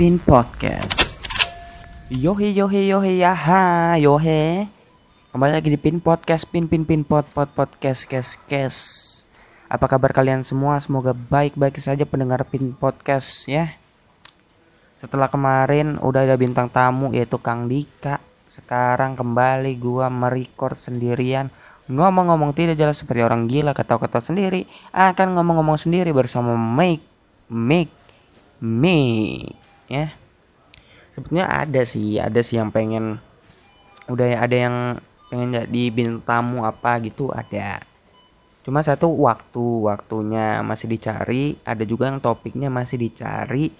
Pin Podcast. Yohe yohe yohe ya ha yohe. Kembali lagi di Pin Podcast, Pin Pin Pin Pod Pod Podcast Kes Kes. Apa kabar kalian semua? Semoga baik-baik saja pendengar Pin Podcast ya. Setelah kemarin udah ada bintang tamu yaitu Kang Dika. Sekarang kembali gua merecord sendirian. Ngomong-ngomong tidak jelas seperti orang gila ketawa-ketawa sendiri. Akan ngomong-ngomong sendiri bersama Mike Mike Mike ya sebetulnya ada sih ada sih yang pengen udah ya ada yang pengen jadi bintang apa gitu ada. Cuma satu waktu waktunya masih dicari ada juga yang topiknya masih dicari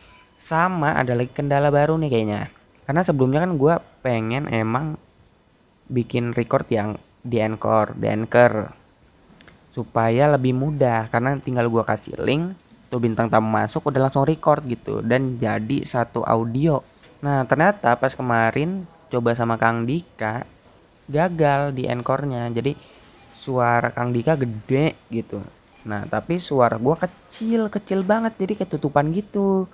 sama ada lagi kendala baru nih kayaknya. Karena sebelumnya kan gue pengen emang bikin record yang di Anchor di Anchor. Supaya lebih mudah karena tinggal gue kasih link tuh bintang tamu masuk udah langsung record gitu dan jadi satu audio. Nah ternyata pas kemarin coba sama Kang Dika gagal di enkornya jadi suara Kang Dika gede gitu. Nah tapi suara gua kecil kecil banget jadi ketutupan gitu.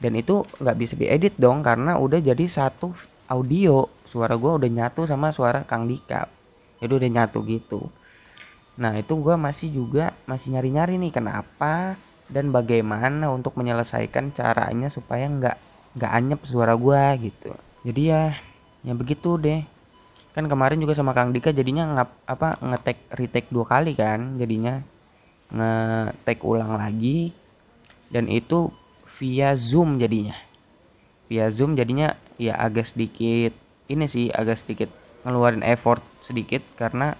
Dan itu nggak bisa diedit dong karena udah jadi satu audio. Suara gua udah nyatu sama suara Kang Dika. Jadi udah nyatu gitu. Nah itu gua masih juga masih nyari-nyari nih kenapa dan bagaimana untuk menyelesaikan caranya supaya nggak nggak anyep suara gua gitu. Jadi ya ya begitu deh. Kan kemarin juga sama Kang Dika jadinya ngap apa ngetek retake dua kali kan jadinya. Ngetek ulang lagi. Dan itu via zoom jadinya. Via zoom jadinya ya agak sedikit ini sih agak sedikit ngeluarin effort sedikit karena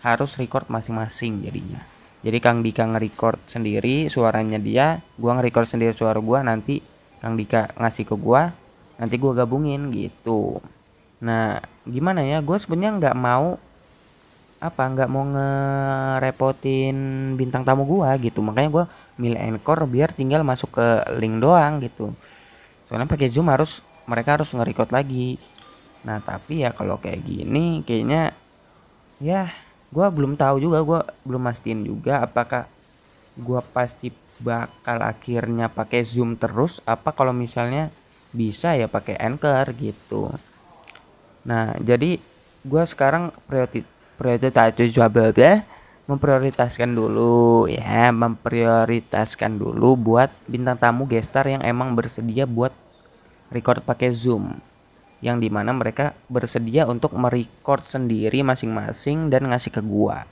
harus record masing-masing jadinya jadi Kang Dika nge-record sendiri suaranya dia gua nge-record sendiri suara gua nanti Kang Dika ngasih ke gua nanti gua gabungin gitu. Nah gimana ya gue sebenarnya nggak mau apa nggak mau ngerepotin bintang tamu gua gitu. Makanya gua milih Anchor biar tinggal masuk ke link doang gitu. Soalnya pakai Zoom harus mereka harus nge-record lagi. Nah tapi ya kalau kayak gini kayaknya ya gue belum tahu juga gue belum mastiin juga apakah gue pasti bakal akhirnya pakai zoom terus apa kalau misalnya bisa ya pakai anchor gitu. Nah jadi gue sekarang prioritas prioritas ya memprioritaskan dulu ya memprioritaskan dulu buat bintang tamu gestar yang emang bersedia buat record pakai zoom yang di mana mereka bersedia untuk merecord sendiri masing-masing dan ngasih ke gua.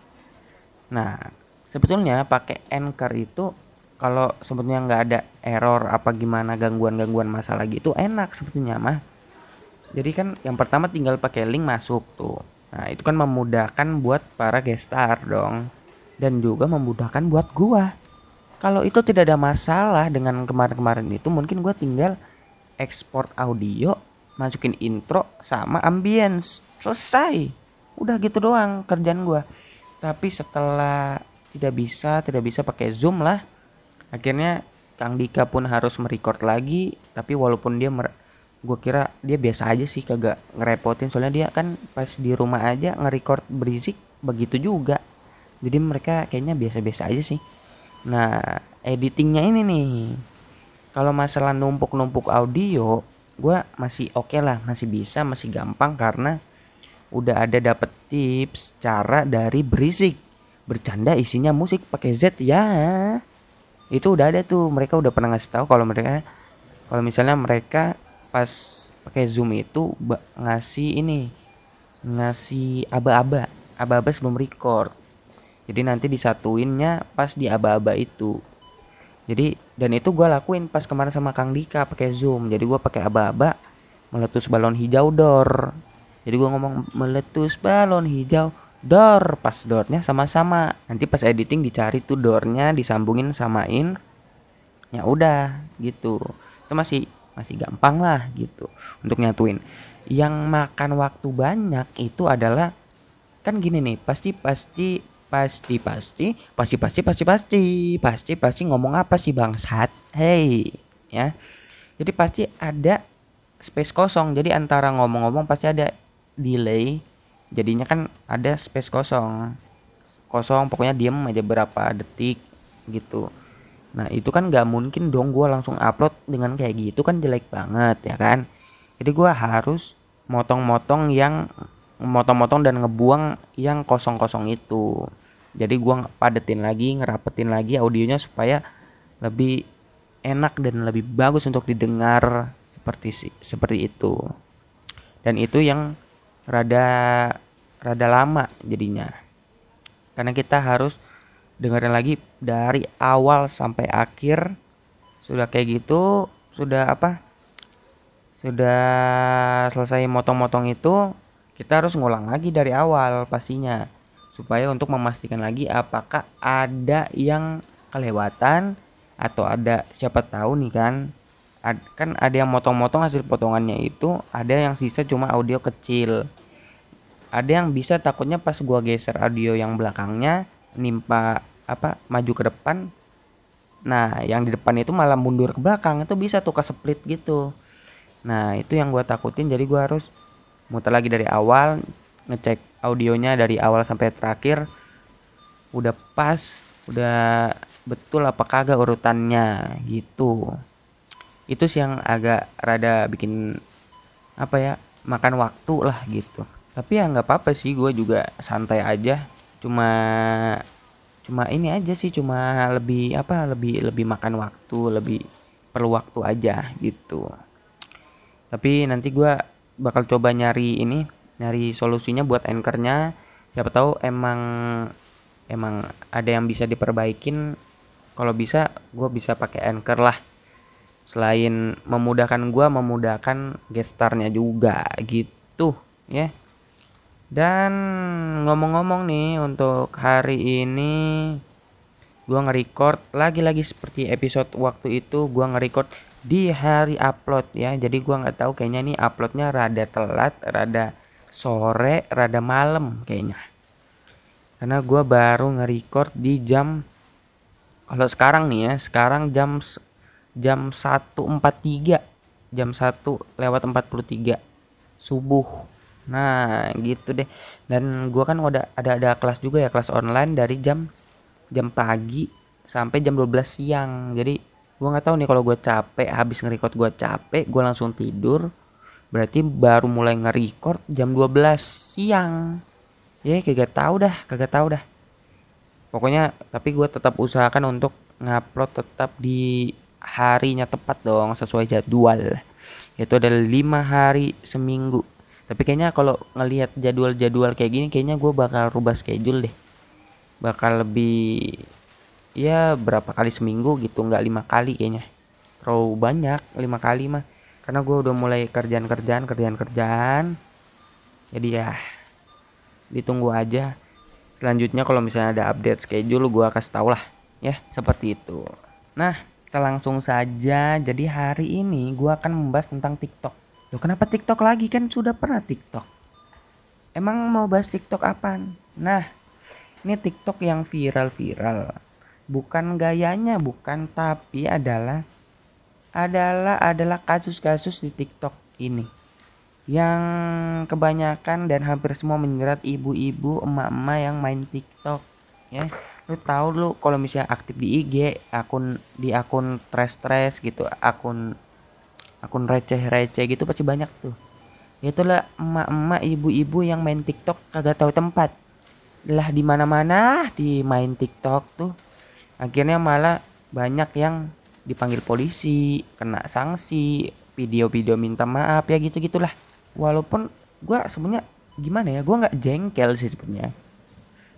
Nah, sebetulnya pakai Anchor itu kalau sebetulnya nggak ada error apa gimana gangguan-gangguan masalah gitu enak sebetulnya mah. Jadi kan yang pertama tinggal pakai link masuk tuh. Nah, itu kan memudahkan buat para gestar dong dan juga memudahkan buat gua. Kalau itu tidak ada masalah dengan kemarin-kemarin itu mungkin gua tinggal ekspor audio masukin intro sama ambience. Selesai. Udah gitu doang kerjaan gue tapi setelah tidak bisa tidak bisa pakai zoom lah. Akhirnya Kang Dika pun harus merecord lagi. Tapi walaupun dia gue kira dia biasa aja sih kagak ngerepotin. Soalnya dia kan pas di rumah aja nge-record berisik begitu juga. Jadi mereka kayaknya biasa-biasa aja sih. Nah editingnya ini nih. Kalau masalah numpuk-numpuk audio gue masih oke okay lah masih bisa masih gampang karena udah ada dapet tips cara dari berisik. Bercanda isinya musik pakai Z ya. Itu udah ada tuh mereka udah pernah ngasih tahu kalau mereka kalau misalnya mereka pas pakai zoom itu ngasih ini ngasih aba-aba aba-aba sebelum record. Jadi nanti disatuinnya pas di aba-aba itu. Jadi dan itu gue lakuin pas kemarin sama Kang Dika pakai zoom. Jadi gue pakai aba-aba meletus balon hijau dor. Jadi gue ngomong meletus balon hijau dor. Pas dornya sama-sama. Nanti pas editing dicari tuh dornya disambungin samain. Ya udah gitu. Itu masih masih gampang lah gitu. Untuk nyatuin. Yang makan waktu banyak itu adalah kan gini nih pasti pasti pasti pasti pasti pasti pasti pasti pasti pasti ngomong apa sih bangsat? Hey ya. Jadi pasti ada space kosong. Jadi antara ngomong-ngomong pasti ada delay. Jadinya kan ada space kosong. Kosong pokoknya diem aja berapa detik gitu. Nah itu kan nggak mungkin dong gue langsung upload dengan kayak gitu kan jelek banget ya kan? Jadi gue harus motong-motong yang motong-motong dan ngebuang yang kosong-kosong itu jadi gue padetin lagi ngerapetin lagi audionya supaya lebih enak dan lebih bagus untuk didengar seperti seperti itu. Dan itu yang rada rada lama jadinya. Karena kita harus dengerin lagi dari awal sampai akhir. Sudah kayak gitu sudah apa sudah selesai motong-motong itu kita harus ngulang lagi dari awal pastinya supaya untuk memastikan lagi apakah ada yang kelewatan atau ada siapa tahu nih kan ad, kan ada yang motong-motong hasil potongannya itu ada yang sisa cuma audio kecil. Ada yang bisa takutnya pas gua geser audio yang belakangnya nimpa apa maju ke depan. Nah yang di depan itu malah mundur ke belakang itu bisa tuh ke split gitu. Nah itu yang gua takutin jadi gua harus muter lagi dari awal ngecek audionya dari awal sampai terakhir udah pas udah betul apa kagak urutannya gitu. Itu sih yang agak rada bikin apa ya makan waktu lah gitu. Tapi ya nggak apa-apa sih gue juga santai aja. Cuma cuma ini aja sih cuma lebih apa lebih lebih makan waktu lebih perlu waktu aja gitu. Tapi nanti gue bakal coba nyari ini nyari solusinya buat anchornya siapa tahu emang emang ada yang bisa diperbaikin kalau bisa gue bisa pakai anchor lah selain memudahkan gue memudahkan gestarnya juga gitu ya yeah. Dan ngomong-ngomong nih untuk hari ini gua nge-record lagi-lagi seperti episode waktu itu gua nge-record di hari upload ya. Jadi gua nggak tahu kayaknya nih uploadnya rada telat, rada sore, rada malam kayaknya. Karena gua baru nge-record di jam kalau sekarang nih ya, sekarang jam jam 1.43 jam 1 lewat 43 subuh. Nah gitu deh. Dan gua kan udah ada ada kelas juga ya kelas online dari jam jam pagi sampai jam 12 siang. Jadi gua nggak tahu nih kalau gua capek habis nge-record gua capek gua langsung tidur berarti baru mulai nge-record jam 12 siang. Ya kagak tahu dah kagak tahu dah. Pokoknya tapi gua tetap usahakan untuk ngupload tetap di harinya tepat dong sesuai jadwal. Itu adalah lima hari seminggu. Tapi kayaknya kalau ngelihat jadwal-jadwal kayak gini kayaknya gue bakal rubah schedule deh. Bakal lebih ya berapa kali seminggu gitu nggak lima kali kayaknya. Terlalu banyak lima kali mah karena gue udah mulai kerjaan-kerjaan kerjaan-kerjaan jadi ya ditunggu aja selanjutnya kalau misalnya ada update schedule gue kasih tau lah ya seperti itu nah kita langsung saja jadi hari ini gue akan membahas tentang TikTok Loh kenapa TikTok lagi kan sudah pernah TikTok? Emang mau bahas TikTok apa? Nah, ini TikTok yang viral-viral. Bukan gayanya, bukan tapi adalah adalah adalah kasus-kasus di TikTok ini. Yang kebanyakan dan hampir semua menjerat ibu-ibu emak-emak yang main TikTok ya. Lu tahu lu kalau misalnya aktif di IG akun di akun stress-stress gitu akun akun receh-receh gitu pasti banyak tuh. Itulah emak-emak ibu-ibu yang main TikTok kagak tahu tempat. Lah di mana-mana di main TikTok tuh. Akhirnya malah banyak yang dipanggil polisi kena sanksi video-video minta maaf ya gitu gitulah walaupun gue sebenarnya gimana ya gue nggak jengkel sih sebenarnya.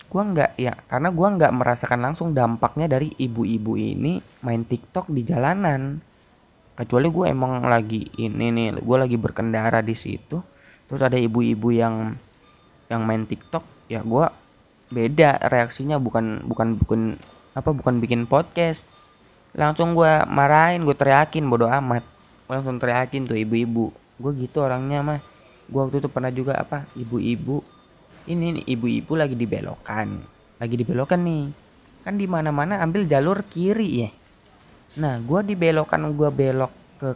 Gue nggak ya karena gue nggak merasakan langsung dampaknya dari ibu-ibu ini main TikTok di jalanan. Kecuali gue emang lagi ini nih gue lagi berkendara di situ terus ada ibu-ibu yang yang main TikTok ya gue beda reaksinya bukan bukan bukan apa bukan bikin podcast langsung gue marahin gue teriakin bodoh amat. Langsung teriakin tuh ibu-ibu. Gue gitu orangnya mah gue waktu itu pernah juga apa ibu-ibu. Ini ibu-ibu lagi dibelokan lagi dibelokan nih. Kan di mana-mana ambil jalur kiri ya. Nah, gue dibelokan gue belok ke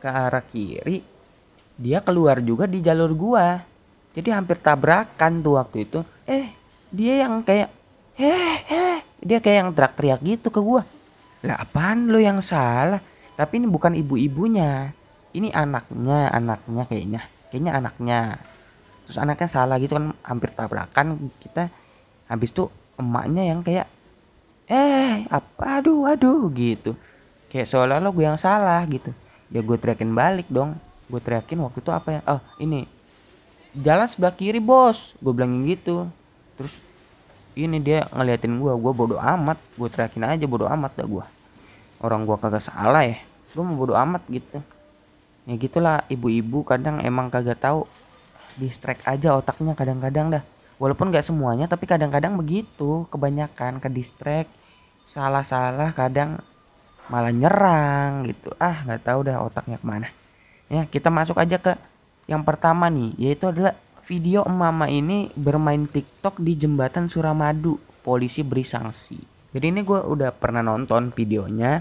ke arah kiri, dia keluar juga di jalur gue. Jadi hampir tabrakan tuh waktu itu. Eh, dia yang kayak, eh, eh, dia kayak yang teriak-teriak gitu ke gue. Lah apaan lo yang salah? Tapi ini bukan ibu-ibunya. Ini anaknya anaknya kayaknya. Kayaknya anaknya. Terus anaknya salah gitu kan hampir tabrakan kita. Habis tuh emaknya yang kayak eh apa? Aduh aduh gitu. Kayak seolah olah gue yang salah gitu. Ya gue teriakin balik dong. Gue teriakin waktu itu apa ya? Oh ini. Jalan sebelah kiri bos. Gue bilangin gitu. Terus ini dia ngeliatin gue gue bodoh amat. Gue teriakin aja bodoh amat dah gue orang gue kagak salah ya. Gue mau bodoh amat gitu. Ya gitulah ibu-ibu kadang emang kagak tahu. Distract aja otaknya kadang-kadang dah. Walaupun nggak semuanya tapi kadang-kadang begitu. Kebanyakan ke distract salah-salah kadang malah nyerang gitu. Ah nggak tahu dah otaknya ke mana. Ya kita masuk aja ke yang pertama nih yaitu adalah video mama ini bermain TikTok di jembatan Suramadu polisi beri sanksi jadi ini gue udah pernah nonton videonya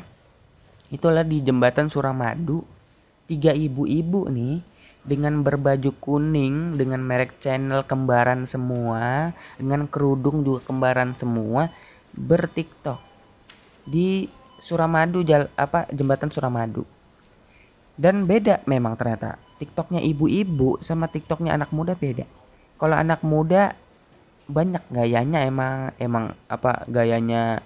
itulah di jembatan Suramadu tiga ibu-ibu nih dengan berbaju kuning dengan merek channel kembaran semua dengan kerudung juga kembaran semua bertiktok di Suramadu jal apa jembatan Suramadu. Dan beda memang ternyata. TikToknya ibu-ibu sama TikToknya anak muda beda. Kalau anak muda banyak gayanya emang emang apa gayanya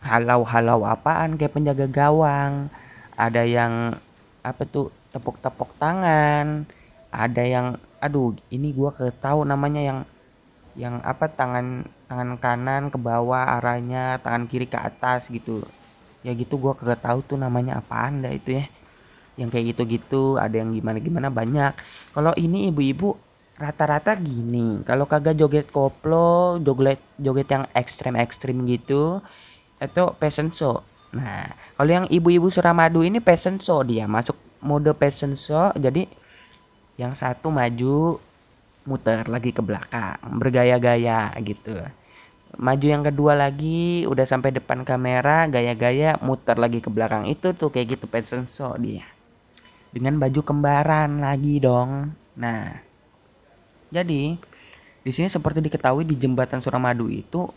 halau-halau apaan kayak penjaga gawang. Ada yang apa tuh tepuk-tepuk tangan. Ada yang aduh ini gua ketahu namanya yang yang apa tangan tangan kanan ke bawah arahnya tangan kiri ke atas gitu ya gitu gue kagak tahu tuh namanya apaan dah itu ya yang kayak gitu-gitu ada yang gimana-gimana banyak. Kalau ini ibu-ibu rata-rata gini. Kalau kagak joget koplo joget joget yang ekstrem-ekstrem gitu itu fashion show. Nah kalau yang ibu-ibu Suramadu ini fashion show dia masuk mode fashion show jadi yang satu maju muter lagi ke belakang bergaya-gaya gitu. Maju yang kedua lagi udah sampai depan kamera gaya-gaya muter lagi ke belakang. Itu tuh kayak gitu fashion show dia dengan baju kembaran lagi dong. Nah jadi di sini seperti diketahui di jembatan Suramadu itu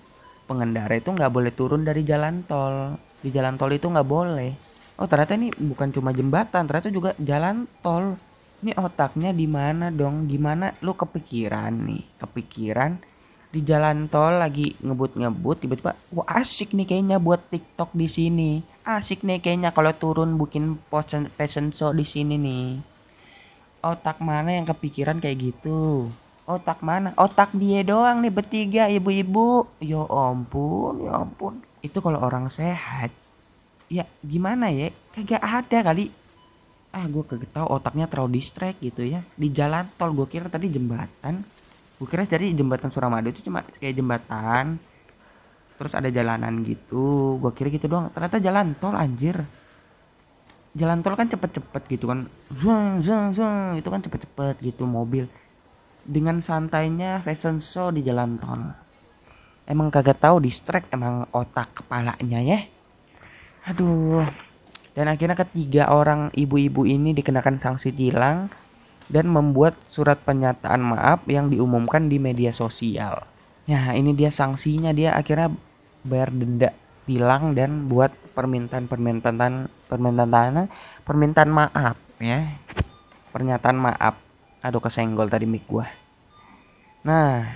pengendara itu nggak boleh turun dari jalan tol. Di jalan tol itu nggak boleh. Oh ternyata ini bukan cuma jembatan ternyata juga jalan tol. Ini otaknya di mana dong? Gimana? Lu kepikiran nih kepikiran di jalan tol lagi ngebut-ngebut tiba-tiba wah asik nih kayaknya buat TikTok di sini. Asik nih kayaknya kalau turun bikin fashion, show di sini nih. Otak mana yang kepikiran kayak gitu? Otak mana? Otak dia doang nih bertiga ibu-ibu. Ya ampun, ya ampun. Itu kalau orang sehat. Ya gimana ya? Kagak ada kali. Ah gue kagak tahu otaknya terlalu distract gitu ya. Di jalan tol gue kira tadi jembatan gue kira jadi jembatan Suramadu itu cuma kayak jembatan terus ada jalanan gitu gue kira gitu doang. Ternyata jalan tol anjir. Jalan tol kan cepet-cepet gitu kan. Zung zung zung itu kan cepet-cepet gitu mobil. Dengan santainya fashion show di jalan tol. Emang kagak tahu distract emang otak kepalanya ya. Aduh. Dan akhirnya ketiga orang ibu-ibu ini dikenakan sanksi tilang dan membuat surat pernyataan maaf yang diumumkan di media sosial. Ya, ini dia sanksinya dia akhirnya bayar denda tilang dan buat permintaan-permintaan permintaan permintaan maaf ya. Pernyataan maaf. Aduh kesenggol tadi mic gua. Nah,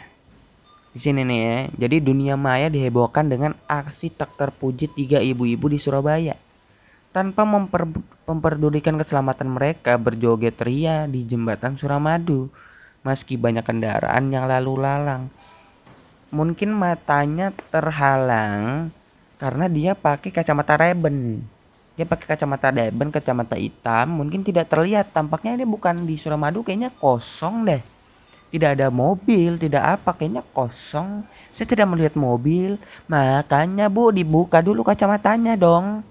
di sini nih ya. Jadi dunia maya dihebohkan dengan aksi tak terpuji tiga ibu-ibu di Surabaya tanpa memper, memperdulikan keselamatan mereka berjoget ria di jembatan Suramadu meski banyak kendaraan yang lalu lalang. Mungkin matanya terhalang karena dia pakai kacamata reben. Dia pakai kacamata reben, kacamata hitam, mungkin tidak terlihat. Tampaknya ini bukan di Suramadu, kayaknya kosong deh. Tidak ada mobil, tidak apa, kayaknya kosong. Saya tidak melihat mobil, makanya bu dibuka dulu kacamatanya dong.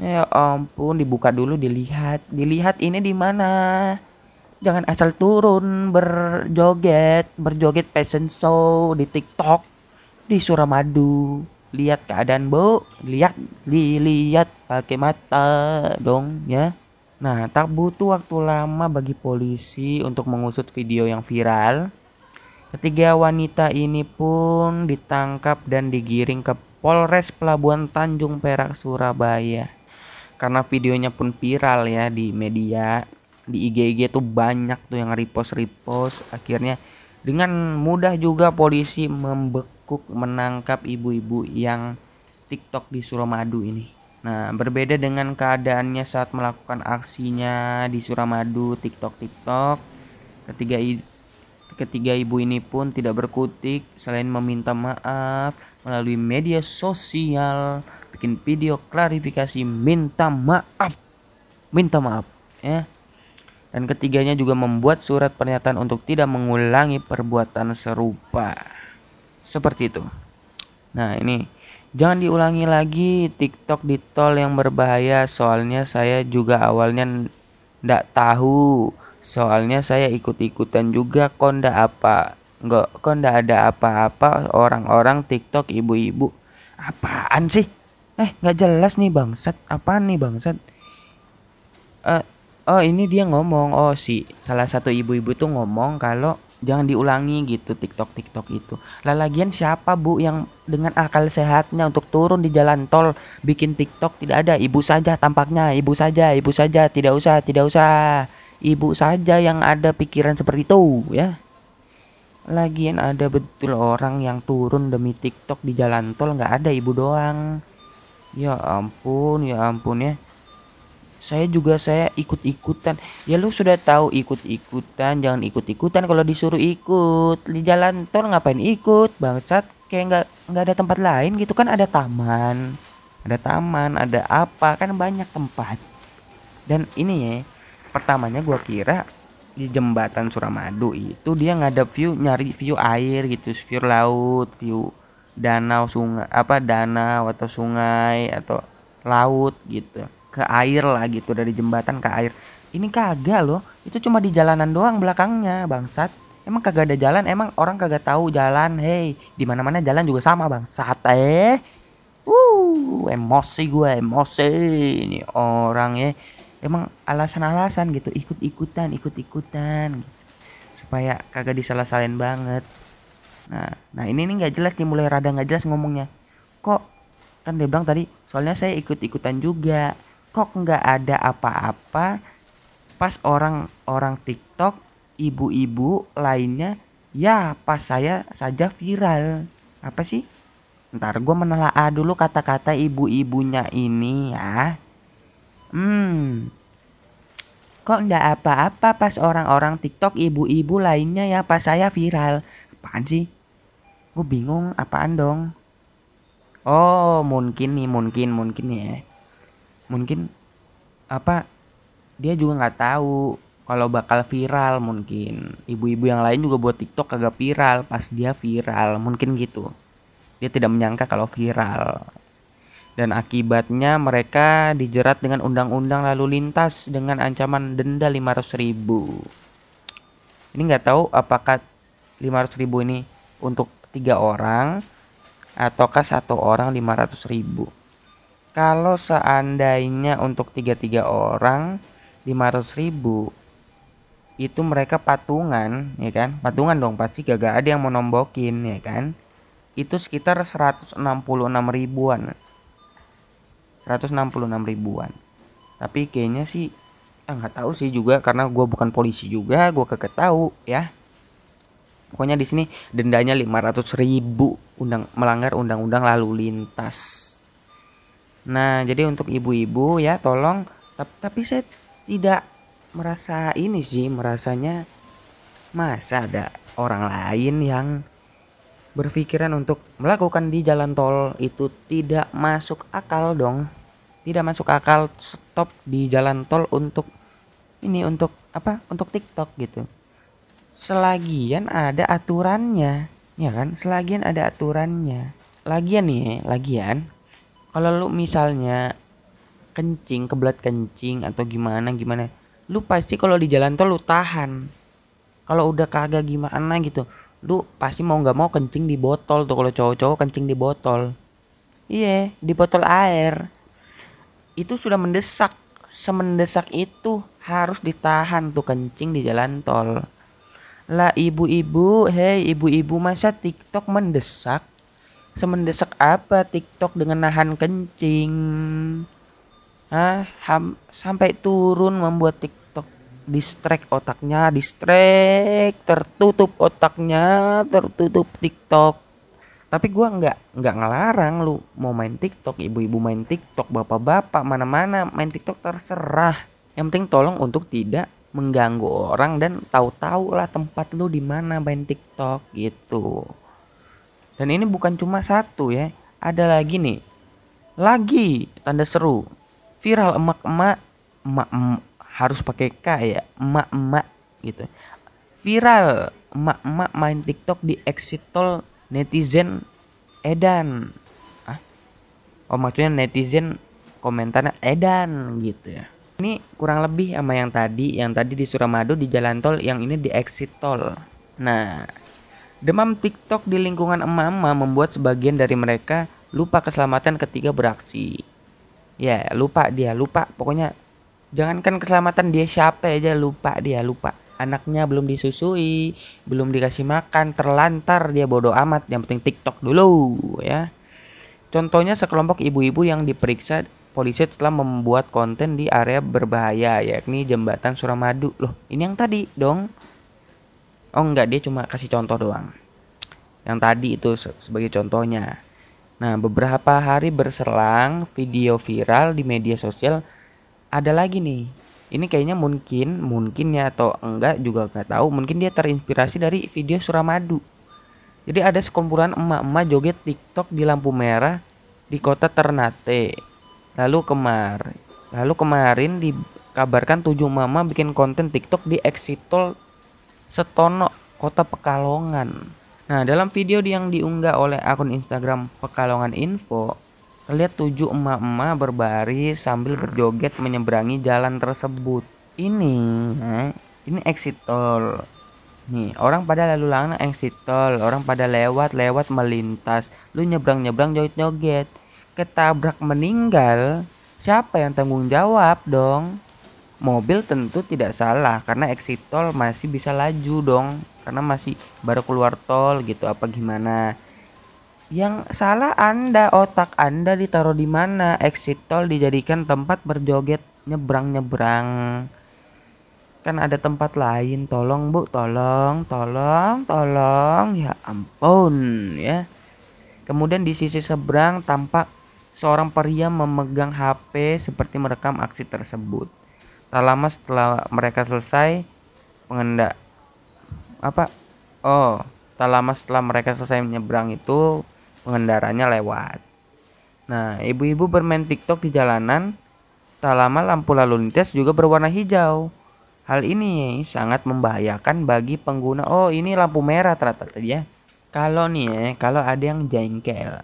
Ya ampun, dibuka dulu dilihat. Dilihat ini di mana. Jangan asal turun berjoget, berjoget fashion show di TikTok di Suramadu. Lihat keadaan, Bu. Lihat, dilihat pakai mata dong ya. Nah, tak butuh waktu lama bagi polisi untuk mengusut video yang viral. Ketiga wanita ini pun ditangkap dan digiring ke Polres Pelabuhan Tanjung Perak Surabaya karena videonya pun viral ya di media di IG-IG tuh banyak tuh yang repost repost akhirnya dengan mudah juga polisi membekuk menangkap ibu-ibu yang TikTok di Suramadu ini Nah, berbeda dengan keadaannya saat melakukan aksinya di Suramadu, TikTok, TikTok, ketiga ketiga ibu ini pun tidak berkutik selain meminta maaf melalui media sosial, bikin video klarifikasi, minta maaf, minta maaf, ya. Dan ketiganya juga membuat surat pernyataan untuk tidak mengulangi perbuatan serupa. Seperti itu. Nah, ini. Jangan diulangi lagi TikTok di tol yang berbahaya. Soalnya saya juga awalnya ndak tahu. Soalnya saya ikut-ikutan juga. Kok ndak apa nggak kok ndak ada apa-apa orang-orang TikTok ibu-ibu. Apaan sih? Eh nggak jelas nih bangsat. Apaan nih bangsat? Uh, oh ini dia ngomong. Oh si salah satu ibu-ibu tuh ngomong kalau jangan diulangi gitu TikTok TikTok itu. Lah lagian siapa Bu yang dengan akal sehatnya untuk turun di jalan tol bikin TikTok? Tidak ada. Ibu saja tampaknya. Ibu saja ibu saja. Tidak usah tidak usah. Ibu saja yang ada pikiran seperti itu ya. Lagian ada betul orang yang turun demi TikTok di jalan tol. Nggak ada ibu doang. Ya ampun ya ampun ya saya juga saya ikut-ikutan. Ya lu sudah tahu ikut-ikutan jangan ikut-ikutan kalau disuruh ikut. Di jalan tol ngapain ikut? Bangsat kayak nggak nggak ada tempat lain gitu. Kan ada taman ada taman ada apa. Kan banyak tempat. Dan ini ya pertamanya gua kira di jembatan Suramadu itu dia nggak ada view nyari view air gitu. View laut view danau sungai apa danau atau sungai atau laut gitu ke air lah gitu dari jembatan ke air. Ini kagak loh itu cuma di jalanan doang belakangnya bangsat. Emang kagak ada jalan emang orang kagak tahu jalan. Hei di mana mana jalan juga sama bangsat eh. Uh emosi gue emosi ini orang ya emang alasan-alasan gitu ikut-ikutan ikut-ikutan gitu. supaya kagak disalah-salahin banget. Nah nah ini nih nggak jelas nih mulai rada nggak jelas ngomongnya. Kok kan dia bilang tadi soalnya saya ikut-ikutan juga kok nggak ada apa-apa pas orang-orang TikTok ibu-ibu lainnya ya pas saya saja viral. Apa sih? Ntar gue menelaah dulu kata-kata ibu-ibunya ini ya. Hmm. Kok ndak apa-apa pas orang-orang TikTok ibu-ibu lainnya ya pas saya viral? Apaan sih? Gue bingung apaan dong? Oh mungkin nih mungkin mungkin ya mungkin apa dia juga nggak tahu kalau bakal viral mungkin. Ibu-ibu yang lain juga buat TikTok agak viral. Pas dia viral mungkin gitu. Dia tidak menyangka kalau viral. Dan akibatnya mereka dijerat dengan undang-undang lalu lintas dengan ancaman denda 500 ribu. Ini nggak tahu apakah 500 ribu ini untuk tiga orang ataukah satu orang 500 ribu kalau seandainya untuk tiga-tiga orang 500 ribu itu mereka patungan ya kan? Patungan dong pasti gak ada yang mau nombokin ya kan? Itu sekitar 166 ribuan. 166 ribuan. Tapi kayaknya sih ah, nggak tahu sih juga karena gue bukan polisi juga gue kagak tahu ya. Pokoknya di sini dendanya 500 ribu undang melanggar undang-undang lalu lintas Nah, jadi untuk ibu-ibu ya tolong tapi saya tidak merasa ini sih, merasanya masa ada orang lain yang berpikiran untuk melakukan di jalan tol itu tidak masuk akal dong. Tidak masuk akal stop di jalan tol untuk ini untuk apa? Untuk TikTok gitu. Selagian ada aturannya, ya kan? Selagian ada aturannya. Lagian nih, lagian kalau lu misalnya kencing kebelat kencing atau gimana gimana lu pasti kalau di jalan tol lu tahan. Kalau udah kagak gimana gitu lu pasti mau nggak mau kencing di botol tuh. Kalau cowok-cowok kencing di botol. Iya di botol air. Itu sudah mendesak. Semendesak itu harus ditahan tuh kencing di jalan tol. Lah ibu-ibu hei ibu-ibu masa TikTok mendesak semendesak apa TikTok dengan nahan kencing? Hah, ham, sampai turun membuat TikTok distract otaknya, distract, tertutup otaknya, tertutup TikTok. Tapi gua nggak nggak ngelarang lu mau main TikTok, ibu-ibu main TikTok, bapak-bapak mana-mana main TikTok terserah. Yang penting tolong untuk tidak mengganggu orang dan tahu-tahu lah tempat lu di mana main TikTok gitu. Dan ini bukan cuma satu ya, ada lagi nih. Lagi tanda seru. Viral emak-emak emak, harus pakai K ya emak-emak gitu. Viral emak-emak main TikTok di exit tol netizen edan. Ah oh maksudnya netizen komentarnya edan gitu ya. Ini kurang lebih sama yang tadi yang tadi di Suramadu di jalan tol yang ini di exit tol. Nah demam TikTok di lingkungan emak-emak membuat sebagian dari mereka lupa keselamatan ketika beraksi. Ya lupa dia lupa. Pokoknya jangankan keselamatan dia siapa aja lupa dia lupa. Anaknya belum disusui belum dikasih makan terlantar dia bodoh amat. Yang penting TikTok dulu ya. Contohnya sekelompok ibu-ibu yang diperiksa polisi setelah membuat konten di area berbahaya yakni jembatan Suramadu. Loh ini yang tadi dong oh enggak dia cuma kasih contoh doang yang tadi itu sebagai contohnya Nah, beberapa hari berselang video viral di media sosial ada lagi nih. Ini kayaknya mungkin, mungkin ya atau enggak juga nggak tahu. Mungkin dia terinspirasi dari video Suramadu. Jadi ada sekumpulan emak-emak joget TikTok di lampu merah di kota Ternate. Lalu kemar, lalu kemarin dikabarkan tujuh mama bikin konten TikTok di exit tol Setono, kota Pekalongan. Nah, dalam video yang diunggah oleh akun Instagram Pekalongan Info, terlihat tujuh emak-emak berbaris sambil berjoget menyeberangi jalan tersebut. Ini, eh, ini exit tol. Nih, orang pada lalu lalang exit tol, orang pada lewat-lewat melintas, lu nyebrang-nyebrang joget-joget. Ketabrak meninggal, siapa yang tanggung jawab dong? Mobil tentu tidak salah karena exit tol masih bisa laju dong karena masih baru keluar tol gitu apa gimana? Yang salah anda otak anda ditaruh di mana? Exit tol dijadikan tempat berjoget nyebrang nyebrang kan ada tempat lain tolong bu tolong tolong tolong ya ampun ya. Kemudian di sisi seberang tampak seorang pria memegang HP seperti merekam aksi tersebut tak lama setelah mereka selesai pengendak apa? Oh tak lama setelah mereka selesai menyeberang itu pengendaranya lewat. Nah ibu-ibu bermain tiktok di jalanan tak lama lampu lalu lintas juga berwarna hijau. Hal ini sangat membahayakan bagi pengguna. Oh ini lampu merah ternyata tadi ya. Kalau nih ya kalau ada yang jengkel.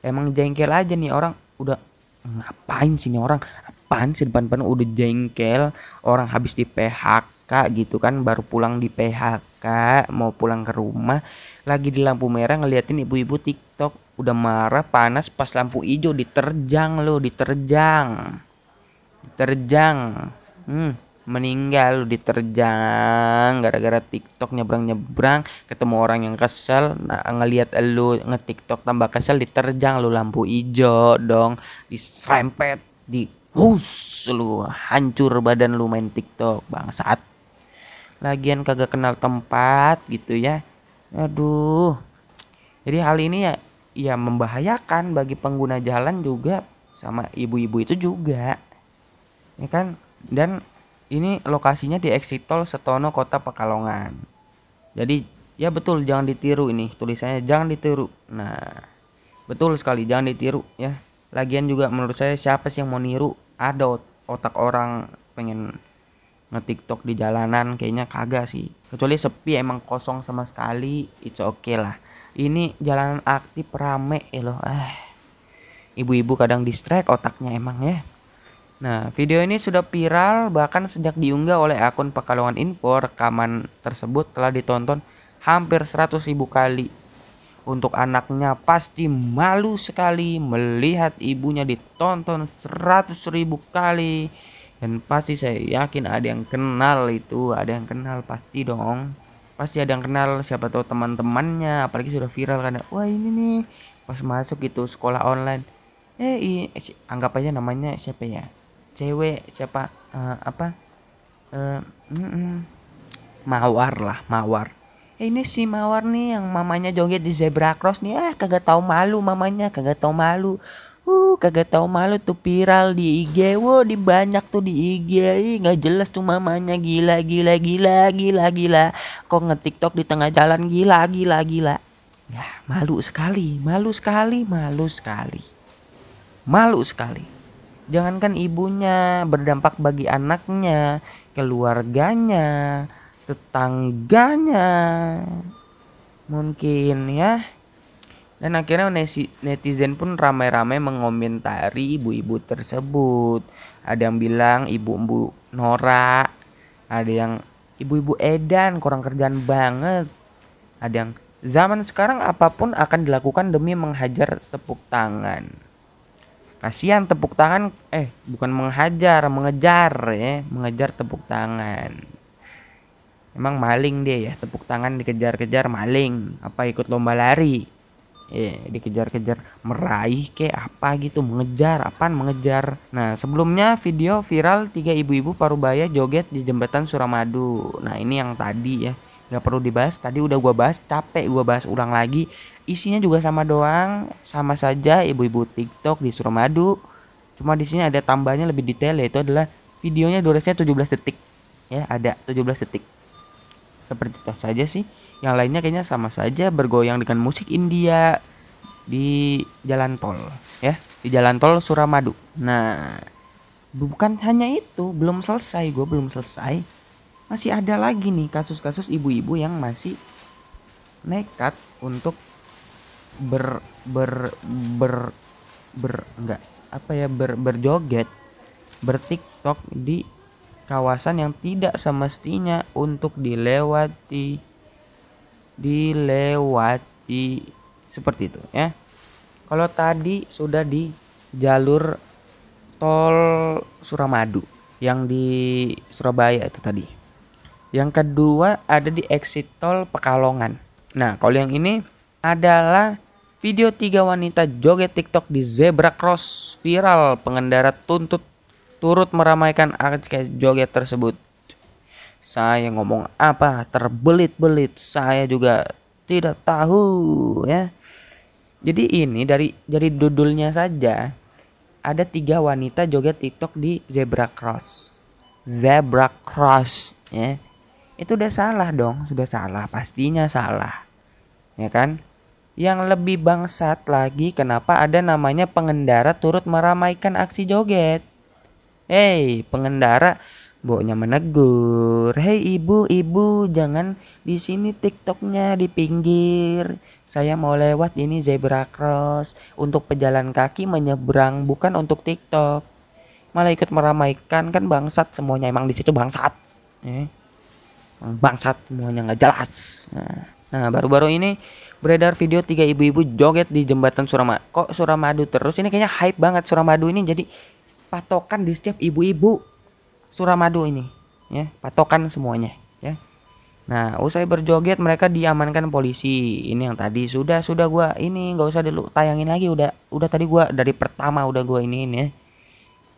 Emang jengkel aja nih orang. Udah ngapain sih nih orang apaan sih depan-depan udah jengkel orang habis di PHK gitu kan baru pulang di PHK mau pulang ke rumah lagi di lampu merah ngeliatin ibu-ibu TikTok udah marah panas pas lampu hijau diterjang lo diterjang. Diterjang. Hmm, meninggal diterjang gara-gara TikTok nyebrang-nyebrang ketemu orang yang kesel nah, ngeliat lu nge-TikTok tambah kesel diterjang lo lampu hijau dong diserempet di hus lu hancur badan lu main TikTok bangsat. Lagian kagak kenal tempat gitu ya. Aduh. Jadi hal ini ya ya membahayakan bagi pengguna jalan juga sama ibu-ibu itu juga. Ya kan? Dan ini lokasinya di exit tol Setono Kota Pekalongan. Jadi ya betul jangan ditiru ini tulisannya jangan ditiru. Nah betul sekali jangan ditiru ya lagian juga menurut saya siapa sih yang mau niru? Ada otak orang pengen nge-tiktok di jalanan kayaknya kagak sih. Kecuali sepi emang kosong sama sekali it's okay lah. Ini jalanan aktif rame ya loh eh. Ibu-ibu kadang distract otaknya emang ya. Nah, video ini sudah viral bahkan sejak diunggah oleh akun Pekalongan Info, rekaman tersebut telah ditonton hampir 100 ribu kali. Untuk anaknya pasti malu sekali melihat ibunya ditonton 100 ribu kali. Dan pasti saya yakin ada yang kenal itu ada yang kenal pasti dong. Pasti ada yang kenal siapa tahu teman-temannya apalagi sudah viral kan. Wah ini nih pas masuk gitu sekolah online. Eh i, anggap aja namanya siapa ya? Cewek siapa uh, apa? Uh, mm -mm. mawar lah mawar. eh, ini si mawar nih yang mamanya joget di zebra cross nih ah kagak tahu malu mamanya kagak tahu malu Uh, kagak tahu malu tuh viral di IG. Wow, di banyak tuh di IG. nggak jelas tuh mamanya gila gila gila gila gila. Kok nge-TikTok di tengah jalan gila gila gila. Ya, malu sekali, malu sekali, malu sekali. Malu sekali. Jangankan ibunya berdampak bagi anaknya, keluarganya, tetangganya. Mungkin ya dan akhirnya netizen pun ramai-ramai mengomentari ibu-ibu tersebut. Ada yang bilang ibu-ibu Nora, ada yang ibu-ibu Edan kurang kerjaan banget. Ada yang zaman sekarang apa pun akan dilakukan demi menghajar tepuk tangan. Kasihan tepuk tangan eh bukan menghajar, mengejar ya, mengejar tepuk tangan. Emang maling dia ya, tepuk tangan dikejar-kejar maling, apa ikut lomba lari. Eh dikejar-kejar meraih ke apa gitu mengejar apaan mengejar. Nah sebelumnya video viral tiga ibu-ibu parubaya joget di jembatan Suramadu. Nah ini yang tadi ya nggak perlu dibahas. Tadi udah gua bahas capek gua bahas ulang lagi. Isinya juga sama doang sama saja ibu-ibu TikTok di Suramadu. Cuma di sini ada tambahnya lebih detail yaitu adalah videonya durasinya 17 detik. Ya ada 17 detik seperti itu saja sih. Yang lainnya kayaknya sama saja bergoyang dengan musik India di jalan tol ya. Di jalan tol Suramadu. Nah bukan hanya itu belum selesai gue belum selesai. Masih ada lagi nih kasus-kasus ibu-ibu yang masih nekat untuk ber ber ber ber enggak apa ya ber berjoget bertiktok di kawasan yang tidak semestinya untuk dilewati dilewati seperti itu ya. Kalau tadi sudah di jalur tol Suramadu yang di Surabaya itu tadi. Yang kedua ada di exit tol Pekalongan. Nah, kalau yang ini adalah video tiga wanita joget TikTok di zebra cross viral pengendara tuntut turut meramaikan aksi joget tersebut. Saya ngomong apa terbelit-belit, saya juga tidak tahu ya. Jadi ini dari dari dudulnya saja ada tiga wanita joget TikTok di zebra cross. Zebra cross ya. Itu udah salah dong, sudah salah, pastinya salah. Ya kan? Yang lebih bangsat lagi kenapa ada namanya pengendara turut meramaikan aksi joget. Hei, pengendara Boknya menegur, "Hei ibu, ibu, jangan di sini TikToknya di pinggir. Saya mau lewat ini zebra cross untuk pejalan kaki menyeberang, bukan untuk TikTok." Malah ikut meramaikan kan bangsat semuanya emang di situ bangsat. Eh, bangsat semuanya nggak jelas. Nah, baru-baru ini beredar video tiga ibu-ibu joget di jembatan Suramadu. Kok Suramadu terus? Ini kayaknya hype banget Suramadu ini jadi patokan di setiap ibu-ibu Suramadu ini ya patokan semuanya ya. Nah usai berjoget mereka diamankan polisi. Ini yang tadi sudah sudah gua ini nggak usah dulu tayangin lagi udah udah tadi gua dari pertama udah gua ini ya.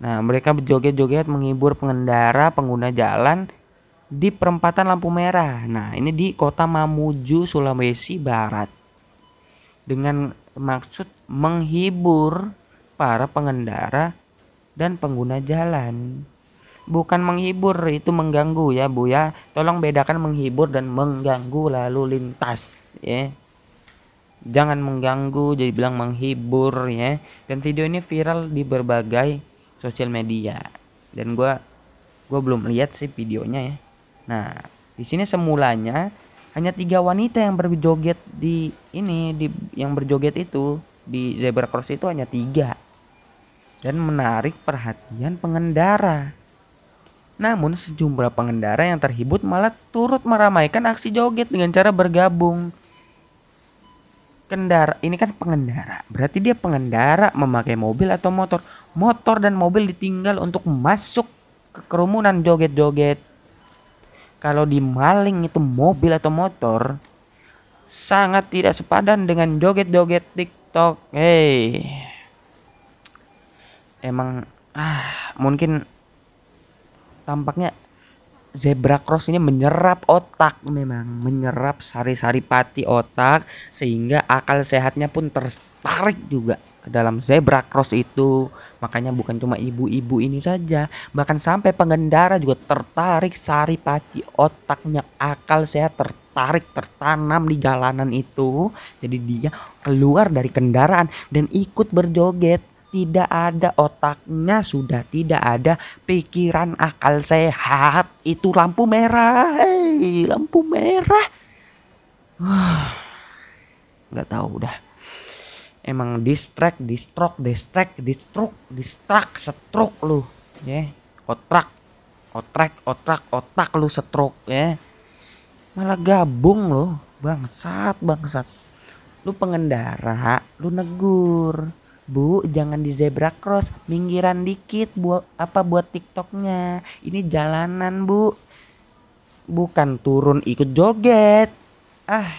Nah mereka berjoget-joget menghibur pengendara pengguna jalan di perempatan lampu merah. Nah ini di kota Mamuju Sulawesi Barat. Dengan maksud menghibur para pengendara dan pengguna jalan bukan menghibur itu mengganggu ya Bu ya. Tolong bedakan menghibur dan mengganggu lalu lintas ya. Jangan mengganggu jadi bilang menghibur ya. Dan video ini viral di berbagai sosial media. Dan gue gue belum lihat sih videonya ya. Nah di sini semulanya hanya tiga wanita yang berjoget di ini di yang berjoget itu di zebra cross itu hanya tiga dan menarik perhatian pengendara namun sejumlah pengendara yang terhibur malah turut meramaikan aksi joget dengan cara bergabung. Kendara, ini kan pengendara. Berarti dia pengendara memakai mobil atau motor. Motor dan mobil ditinggal untuk masuk ke kerumunan joget-joget. Kalau di maling itu mobil atau motor, sangat tidak sepadan dengan joget-joget TikTok TikTok hey emang ah mungkin tampaknya zebra cross ini menyerap otak memang menyerap sari-sari pati otak sehingga akal sehatnya pun tertarik juga ke dalam zebra cross itu. Makanya bukan cuma ibu-ibu ini saja bahkan sampai pengendara juga tertarik sari pati otaknya. Akal sehat tertarik tertanam di jalanan itu. Jadi dia keluar dari kendaraan dan ikut berjoget tidak ada otaknya sudah tidak ada pikiran akal sehat. Itu lampu merah. Hei lampu merah. Nggak tahu udah. Emang distract distrok distract distruk distrak setruk lu ya. Yeah. otrak otrak otrak otak lu setruk ya. Yeah. malah gabung lo bangsat bangsat. Lu pengendara lu negur Bu, jangan di zebra cross, minggiran dikit buat apa buat TikToknya. Ini jalanan, Bu. Bukan turun ikut joget. Ah.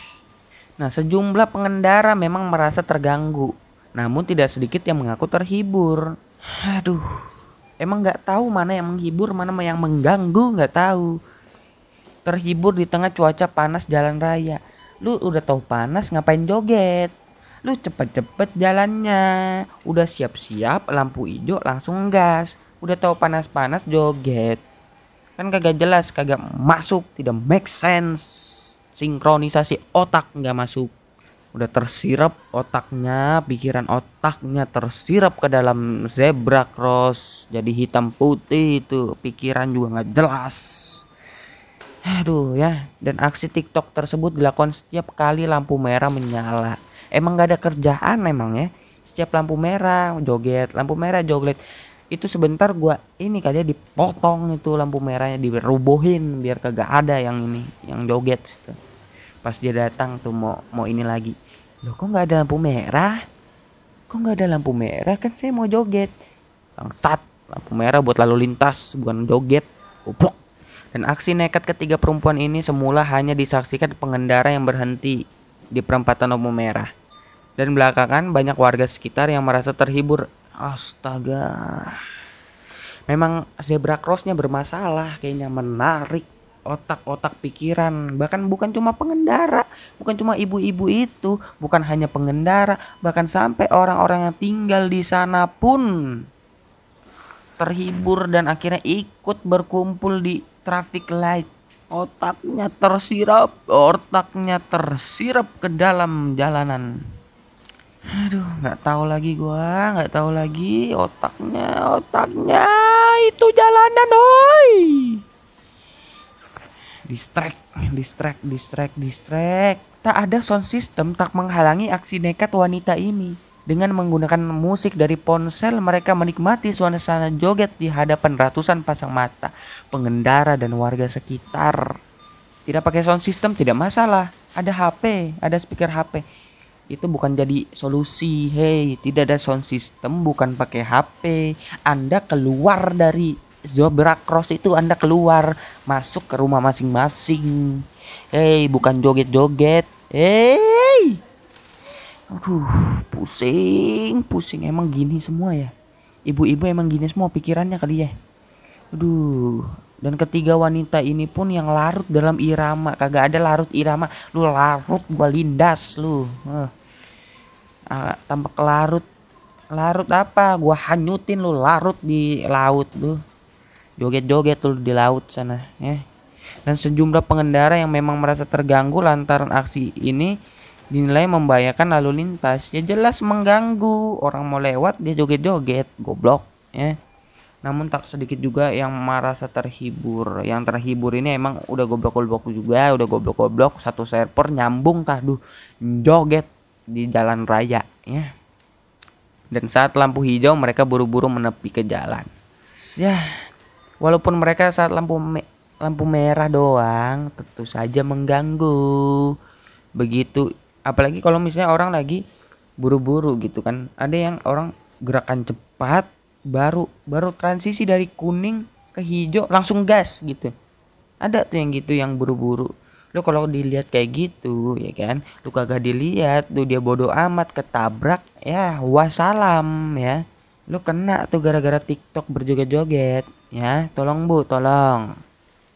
Nah, sejumlah pengendara memang merasa terganggu. Namun tidak sedikit yang mengaku terhibur. Aduh. Emang nggak tahu mana yang menghibur, mana yang mengganggu, nggak tahu. Terhibur di tengah cuaca panas jalan raya. Lu udah tahu panas, ngapain joget? Lu cepet-cepet jalannya. Udah siap-siap lampu hijau langsung gas. Udah tahu panas-panas joget. Kan kagak jelas kagak masuk tidak make sense. Sinkronisasi otak nggak masuk. Udah tersirap otaknya pikiran otaknya tersirap ke dalam zebra cross. Jadi hitam putih itu pikiran juga nggak jelas. Aduh ya dan aksi tiktok tersebut dilakukan setiap kali lampu merah menyala emang gak ada kerjaan emang ya. Setiap lampu merah joget lampu merah joget. Itu sebentar gua ini kali ya dipotong itu lampu merahnya dirubuhin biar kagak ada yang ini yang joget gitu. pas dia datang tuh mau mau ini lagi. Loh kok nggak ada lampu merah? Kok nggak ada lampu merah? Kan saya mau joget. Bangsat lampu merah buat lalu lintas bukan joget. Goblok. Dan aksi nekat ketiga perempuan ini semula hanya disaksikan pengendara yang berhenti di perempatan lampu merah dan belakangan banyak warga sekitar yang merasa terhibur. Astaga. Memang zebra crossnya bermasalah, kayaknya menarik otak-otak pikiran. Bahkan bukan cuma pengendara, bukan cuma ibu-ibu itu, bukan hanya pengendara, bahkan sampai orang-orang yang tinggal di sana pun terhibur dan akhirnya ikut berkumpul di traffic light. Otaknya tersirap, otaknya tersirap ke dalam jalanan. Aduh, nggak tahu lagi gua, nggak tahu lagi otaknya, otaknya itu jalanan, oi. Distract, distract, distract, distract. Tak ada sound system tak menghalangi aksi nekat wanita ini. Dengan menggunakan musik dari ponsel, mereka menikmati suasana joget di hadapan ratusan pasang mata, pengendara dan warga sekitar. Tidak pakai sound system tidak masalah. Ada HP, ada speaker HP itu bukan jadi solusi. Hey, tidak ada sound system, bukan pakai HP. Anda keluar dari zebra cross itu Anda keluar, masuk ke rumah masing-masing. Hey, bukan joget-joget. Hey. Aduh, pusing, pusing emang gini semua ya. Ibu-ibu emang gini semua pikirannya kali ya. Aduh, dan ketiga wanita ini pun yang larut dalam irama kagak ada larut irama lu larut gua lindas lu uh. Ah, tampak larut. Larut apa? Gua hanyutin lu larut di laut tuh. Joget-joget tuh di laut sana ya. Dan sejumlah pengendara yang memang merasa terganggu lantaran aksi ini dinilai membahayakan lalu lintas. Ya jelas mengganggu. Orang mau lewat dia joget-joget. Goblok ya. Namun tak sedikit juga yang merasa terhibur. Yang terhibur ini emang udah goblok-goblok juga. Udah goblok-goblok. Satu server nyambung tah duh joget di jalan raya ya. Dan saat lampu hijau mereka buru-buru menepi ke jalan. Ya walaupun mereka saat lampu me lampu merah doang tentu saja mengganggu. Begitu. Apalagi kalau misalnya orang lagi buru-buru gitu kan. Ada yang orang gerakan cepat baru baru transisi dari kuning ke hijau langsung gas gitu. Ada tuh yang gitu yang buru-buru lu kalau dilihat kayak gitu ya kan? Lu kagak dilihat tuh dia bodoh amat ketabrak ya wassalam ya. Lu kena tuh gara-gara TikTok berjoget-joget ya. Tolong bu tolong.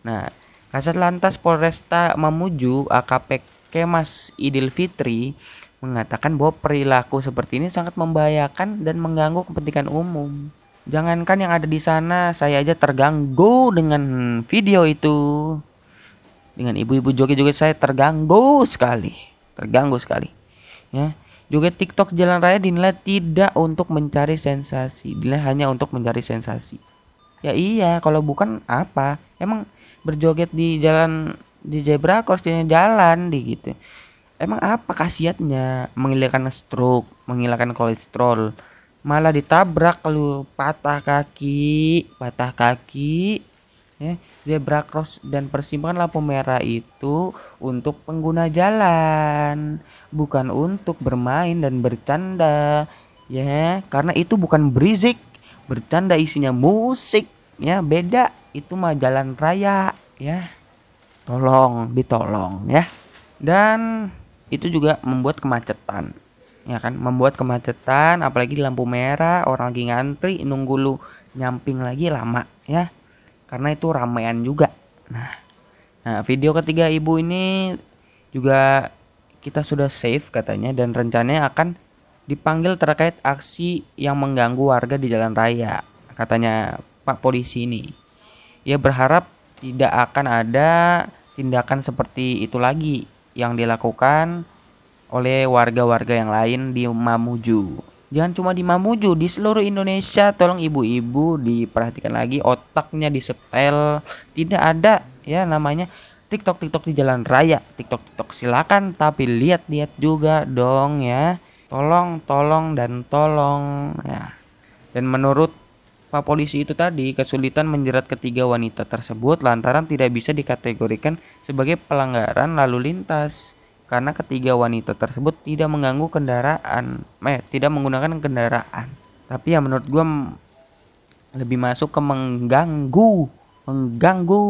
Nah kasat lantas Polresta Mamuju AKP Kemas Idil Fitri mengatakan bahwa perilaku seperti ini sangat membahayakan dan mengganggu kepentingan umum. Jangankan yang ada di sana saya aja terganggu dengan video itu dengan ibu-ibu joget-joget saya terganggu sekali. Terganggu sekali. Ya. Joget TikTok jalan raya dinilai tidak untuk mencari sensasi. Dinilai hanya untuk mencari sensasi. Ya iya kalau bukan apa. Emang berjoget di jalan di zebra crossnya jalan di gitu. Emang apa khasiatnya? Menghilangkan stroke menghilangkan kolesterol. Malah ditabrak lu patah kaki patah kaki ya zebra cross dan persimpangan lampu merah itu untuk pengguna jalan bukan untuk bermain dan bercanda. Ya karena itu bukan berisik bercanda isinya musik. Ya beda itu mah jalan raya. Ya tolong ditolong ya. Dan itu juga membuat kemacetan ya kan? Membuat kemacetan apalagi lampu merah orang lagi ngantri nunggu lu nyamping lagi lama ya karena itu ramean juga. Nah, nah video ketiga ibu ini juga kita sudah save katanya dan rencananya akan dipanggil terkait aksi yang mengganggu warga di jalan raya, katanya Pak Polisi ini. Ia berharap tidak akan ada tindakan seperti itu lagi yang dilakukan oleh warga-warga yang lain di Mamuju. Jangan cuma di Mamuju, di seluruh Indonesia tolong ibu-ibu diperhatikan lagi otaknya disetel. Tidak ada ya namanya TikTok TikTok di jalan raya. TikTok TikTok silakan tapi lihat-lihat juga dong ya. Tolong, tolong dan tolong ya. Dan menurut Pak polisi itu tadi kesulitan menjerat ketiga wanita tersebut lantaran tidak bisa dikategorikan sebagai pelanggaran lalu lintas karena ketiga wanita tersebut tidak mengganggu kendaraan, eh tidak menggunakan kendaraan. Tapi ya menurut gue lebih masuk ke mengganggu, mengganggu,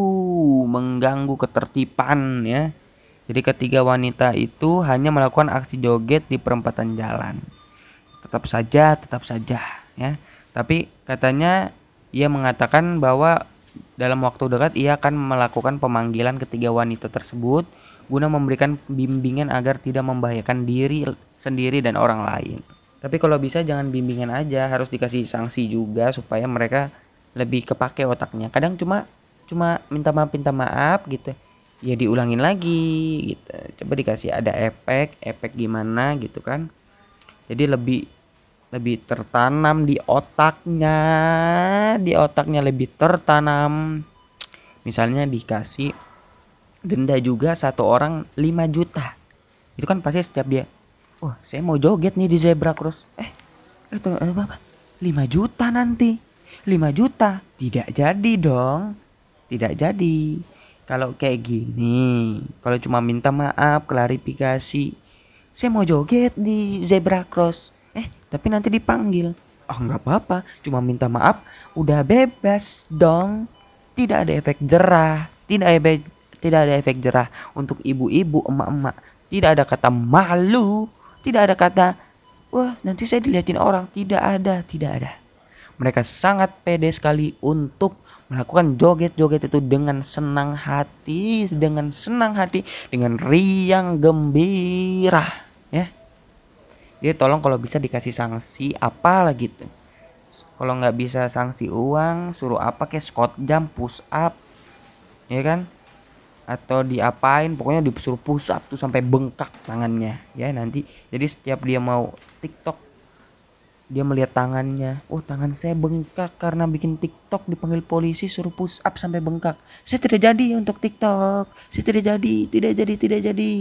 mengganggu ketertiban ya. Jadi ketiga wanita itu hanya melakukan aksi joget di perempatan jalan. Tetap saja, tetap saja ya. Tapi katanya ia mengatakan bahwa dalam waktu dekat ia akan melakukan pemanggilan ketiga wanita tersebut guna memberikan bimbingan agar tidak membahayakan diri sendiri dan orang lain. Tapi kalau bisa jangan bimbingan aja, harus dikasih sanksi juga supaya mereka lebih kepake otaknya. Kadang cuma cuma minta maaf minta maaf gitu. Ya diulangin lagi gitu. Coba dikasih ada efek, efek gimana gitu kan. Jadi lebih lebih tertanam di otaknya, di otaknya lebih tertanam. Misalnya dikasih denda juga satu orang 5 juta. Itu kan pasti setiap dia wah oh, saya mau joget nih di zebra cross. Eh itu apa 5 juta nanti. 5 juta. Tidak jadi dong. Tidak jadi. Kalau kayak gini kalau cuma minta maaf klarifikasi saya mau joget di zebra cross. Eh tapi nanti dipanggil. Oh nggak apa-apa. Cuma minta maaf udah bebas dong. Tidak ada efek jerah tidak ada tidak ada efek jerah untuk ibu-ibu, emak-emak. Tidak ada kata malu, tidak ada kata wah nanti saya dilihatin orang. Tidak ada, tidak ada. Mereka sangat pede sekali untuk melakukan joget-joget itu dengan senang hati, dengan senang hati, dengan riang gembira, ya. Jadi tolong kalau bisa dikasih sanksi apa lagi tuh. Kalau nggak bisa sanksi uang, suruh apa kayak squat jam, push up, ya kan? Atau diapain pokoknya disuruh push up tuh sampai bengkak tangannya ya nanti. Jadi setiap dia mau TikTok dia melihat tangannya oh tangan saya bengkak karena bikin TikTok dipanggil polisi suruh push up sampai bengkak. Saya tidak jadi untuk TikTok. Saya tidak jadi tidak jadi tidak jadi.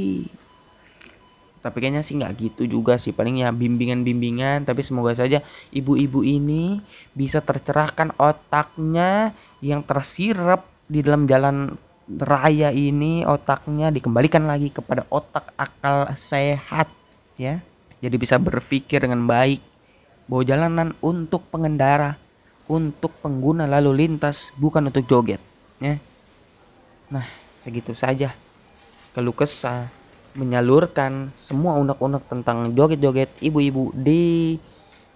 Tapi kayaknya sih nggak gitu juga sih paling ya bimbingan-bimbingan. Tapi semoga saja ibu-ibu ini bisa tercerahkan otaknya yang tersirap di dalam jalan raya ini otaknya dikembalikan lagi kepada otak akal sehat ya. Jadi bisa berpikir dengan baik bahwa jalanan untuk pengendara untuk pengguna lalu lintas bukan untuk joget ya. Nah segitu saja. Keluh kesah menyalurkan semua unek-unek tentang joget-joget ibu-ibu di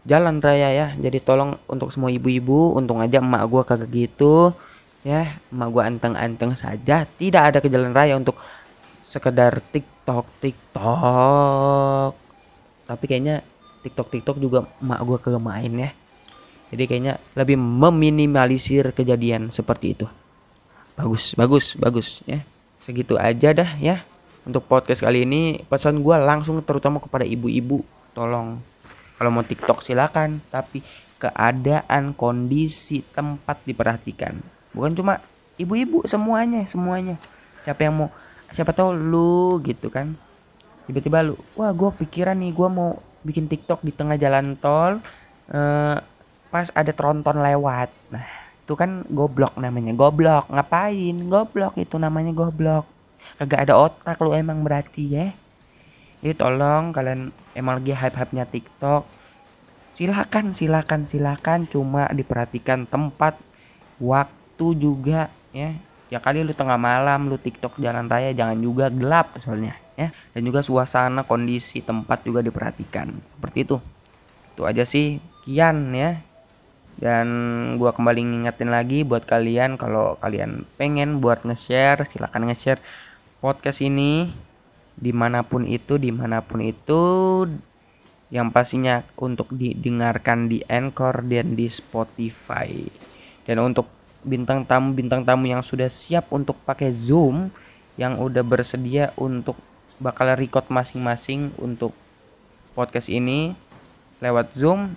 jalan raya ya. Jadi tolong untuk semua ibu-ibu untung aja emak gua kagak gitu ya emak gua anteng-anteng saja. Tidak ada ke jalan raya untuk sekedar tiktok tiktok. Tapi kayaknya tiktok tiktok juga emak gua kagak main ya. Jadi kayaknya lebih meminimalisir kejadian seperti itu. Bagus bagus bagus ya. Segitu aja dah ya. Untuk podcast kali ini pesan gue langsung terutama kepada ibu-ibu. Tolong kalau mau TikTok silakan. Tapi keadaan kondisi tempat diperhatikan bukan cuma ibu-ibu semuanya semuanya. Siapa yang mau siapa tahu lu gitu kan. Tiba-tiba lu wah gue pikiran nih gue mau bikin TikTok di tengah jalan tol eh, pas ada tronton lewat. Nah itu kan goblok namanya. Goblok ngapain? Goblok itu namanya goblok. Kagak ada otak lu emang berarti ya. Jadi tolong kalian emang lagi hype-hype-nya TikTok silakan silakan silakan. Cuma diperhatikan tempat waktu juga ya. Ya kali lu tengah malam lu TikTok jalan raya jangan juga gelap soalnya ya. Dan juga suasana kondisi tempat juga diperhatikan. Seperti itu. Itu aja sih. Kian ya. Dan gua kembali ngingetin lagi buat kalian kalau kalian pengen buat nge-share silahkan nge-share podcast ini. Di mana pun itu di mana pun itu. Yang pastinya untuk didengarkan di Anchor dan di Spotify. Dan untuk bintang tamu bintang tamu yang sudah siap untuk pakai Zoom yang udah bersedia untuk bakal record masing-masing untuk podcast ini lewat Zoom.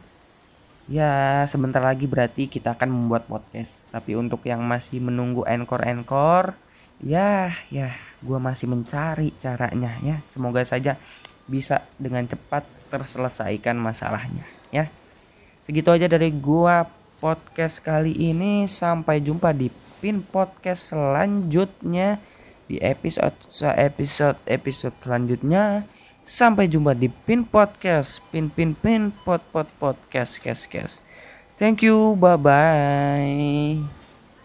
Ya sebentar lagi berarti kita akan membuat podcast. Tapi untuk yang masih menunggu Anchor ya ya gue masih mencari caranya ya. Semoga saja bisa dengan cepat terselesaikan masalahnya ya. Segitu aja dari gua podcast kali ini. Sampai jumpa di pin podcast selanjutnya di episode episode episode selanjutnya. Sampai jumpa di pin podcast. Pin pin pin pod pod podcast kes kes. Thank you. Bye bye